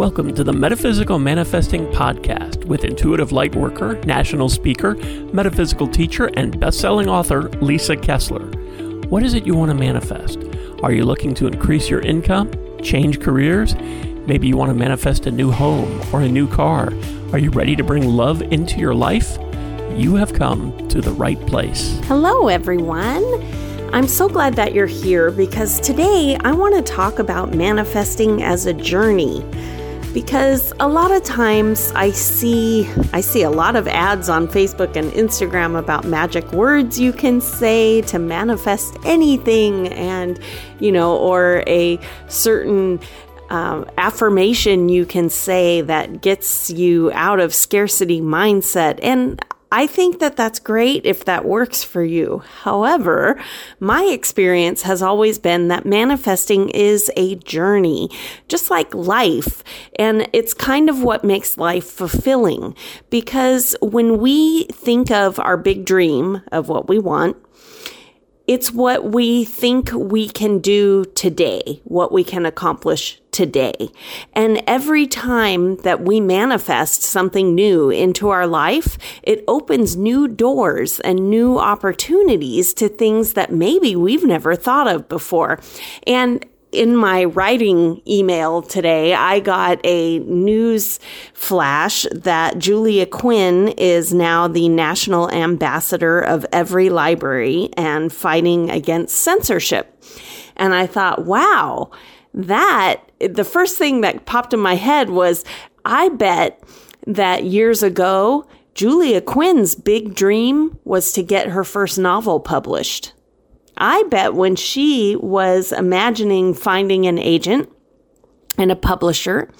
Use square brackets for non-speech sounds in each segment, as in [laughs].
Welcome to the Metaphysical Manifesting Podcast with intuitive lightworker, national speaker, metaphysical teacher, and best-selling author Lisa Kessler. What is it you want to manifest? Are you looking to increase your income, change careers? Maybe you want to manifest a new home or a new car. Are you ready to bring love into your life? You have come to the right place. Hello, everyone. I'm so glad that you're here because today I want to talk about manifesting as a journey because a lot of times I see I see a lot of ads on Facebook and Instagram about magic words you can say to manifest anything and you know or a certain um, affirmation you can say that gets you out of scarcity mindset. And I think that that's great if that works for you. However, my experience has always been that manifesting is a journey, just like life. And it's kind of what makes life fulfilling because when we think of our big dream of what we want, it's what we think we can do today, what we can accomplish today. And every time that we manifest something new into our life, it opens new doors and new opportunities to things that maybe we've never thought of before. And in my writing email today, I got a news flash that Julia Quinn is now the national ambassador of every library and fighting against censorship. And I thought, wow, that the first thing that popped in my head was I bet that years ago, Julia Quinn's big dream was to get her first novel published. I bet when she was imagining finding an agent, and a publisher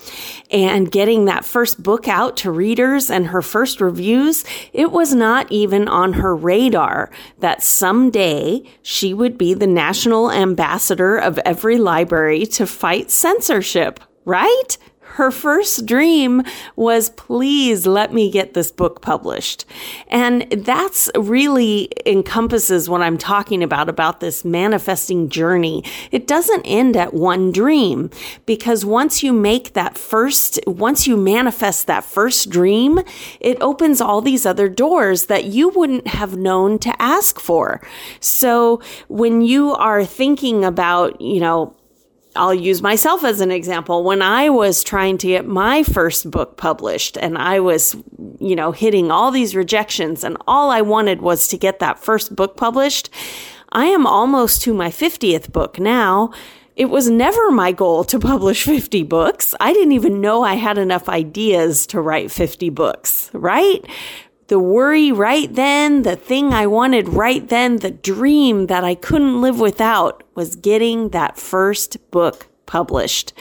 and getting that first book out to readers and her first reviews, it was not even on her radar that someday she would be the national ambassador of every library to fight censorship, right? Her first dream was please let me get this book published. And that's really encompasses what I'm talking about, about this manifesting journey. It doesn't end at one dream because once you make that first, once you manifest that first dream, it opens all these other doors that you wouldn't have known to ask for. So when you are thinking about, you know, I'll use myself as an example. When I was trying to get my first book published and I was, you know, hitting all these rejections and all I wanted was to get that first book published, I am almost to my 50th book now. It was never my goal to publish 50 books. I didn't even know I had enough ideas to write 50 books, right? The worry right then, the thing I wanted right then, the dream that I couldn't live without was getting that first book published.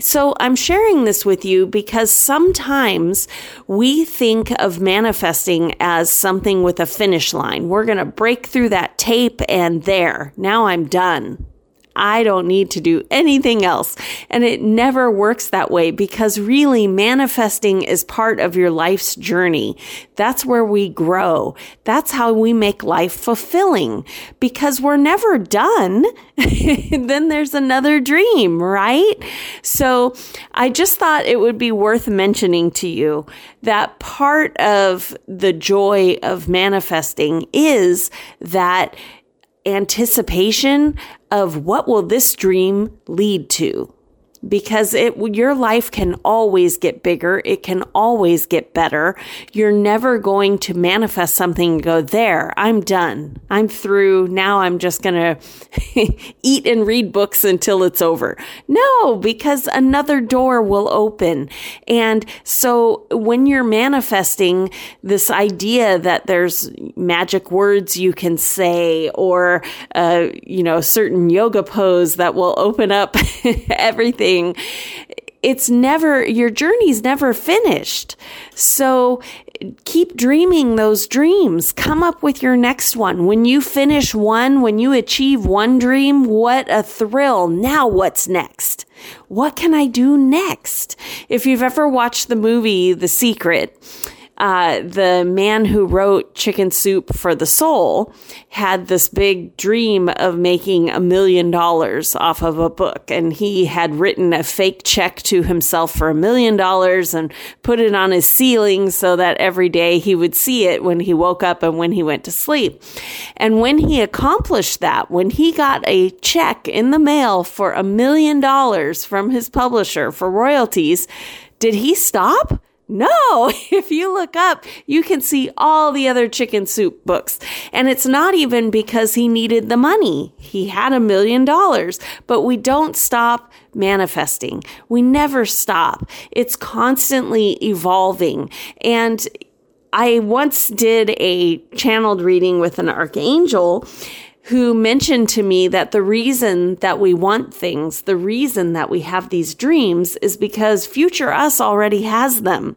So I'm sharing this with you because sometimes we think of manifesting as something with a finish line. We're going to break through that tape and there, now I'm done. I don't need to do anything else. And it never works that way because really manifesting is part of your life's journey. That's where we grow. That's how we make life fulfilling because we're never done. [laughs] then there's another dream, right? So I just thought it would be worth mentioning to you that part of the joy of manifesting is that anticipation of what will this dream lead to because it your life can always get bigger. It can always get better. You're never going to manifest something and go there i'm done. I'm through. Now i'm just going [laughs] to eat and read books until it's over. No because another door will open. And so when you're manifesting this idea that there's magic words you can say or uh, you know certain yoga pose that will open up [laughs] everything it's never, your journey's never finished. So keep dreaming those dreams. Come up with your next one. When you finish one, when you achieve one dream, what a thrill. Now what's next? What can I do next? If you've ever watched the movie The Secret, uh, the man who wrote Chicken Soup for the Soul had this big dream of making a million dollars off of a book. And he had written a fake check to himself for a million dollars and put it on his ceiling so that every day he would see it when he woke up and when he went to sleep. And when he accomplished that, when he got a check in the mail for a million dollars from his publisher for royalties, did he stop? No, [laughs] if you look up, you can see all the other chicken soup books. And it's not even because he needed the money. He had a million dollars, but we don't stop manifesting. We never stop. It's constantly evolving. And I once did a channeled reading with an archangel who mentioned to me that the reason that we want things, the reason that we have these dreams is because future us already has them.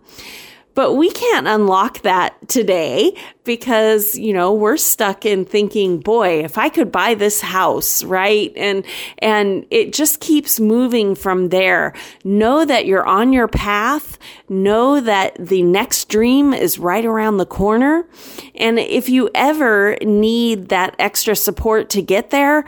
But we can't unlock that today because, you know, we're stuck in thinking, boy, if I could buy this house, right? And, and it just keeps moving from there. Know that you're on your path. Know that the next dream is right around the corner. And if you ever need that extra support to get there,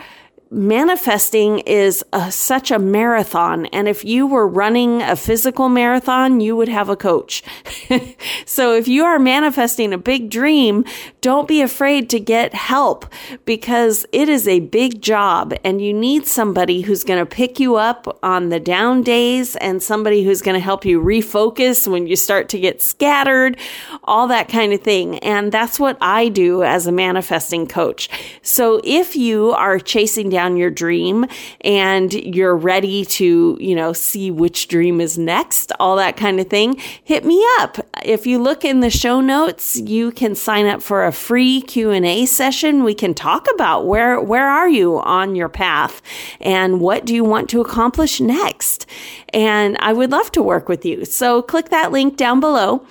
manifesting is a, such a marathon. And if you were running a physical marathon, you would have a coach. [laughs] so if you are manifesting a big dream, don't be afraid to get help because it is a big job and you need somebody who's going to pick you up on the down days and somebody who's going to help you refocus when you start to get scattered, all that kind of thing. And that's what I do as a manifesting coach. So if you are chasing down your dream and you're ready to, you know, see which dream is next, all that kind of thing, hit me up. If you look in the show notes, you can sign up for a free Q&A session. We can talk about where where are you on your path and what do you want to accomplish next? And I would love to work with you. So click that link down below.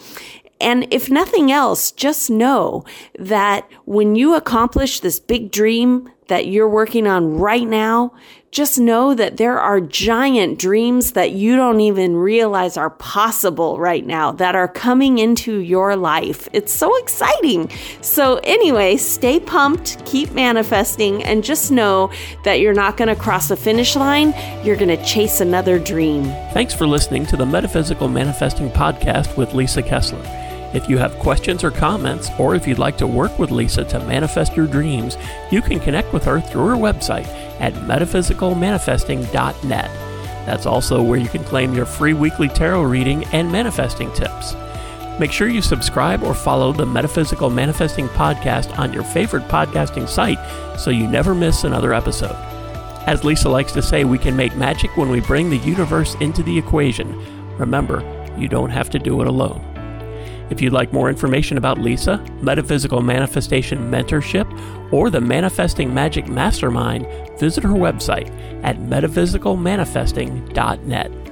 And if nothing else, just know that when you accomplish this big dream that you're working on right now, just know that there are giant dreams that you don't even realize are possible right now that are coming into your life. It's so exciting. So, anyway, stay pumped, keep manifesting, and just know that you're not going to cross the finish line. You're going to chase another dream. Thanks for listening to the Metaphysical Manifesting Podcast with Lisa Kessler. If you have questions or comments, or if you'd like to work with Lisa to manifest your dreams, you can connect with her through her website at metaphysicalmanifesting.net. That's also where you can claim your free weekly tarot reading and manifesting tips. Make sure you subscribe or follow the Metaphysical Manifesting Podcast on your favorite podcasting site so you never miss another episode. As Lisa likes to say, we can make magic when we bring the universe into the equation. Remember, you don't have to do it alone. If you'd like more information about Lisa, Metaphysical Manifestation Mentorship, or the Manifesting Magic Mastermind, visit her website at metaphysicalmanifesting.net.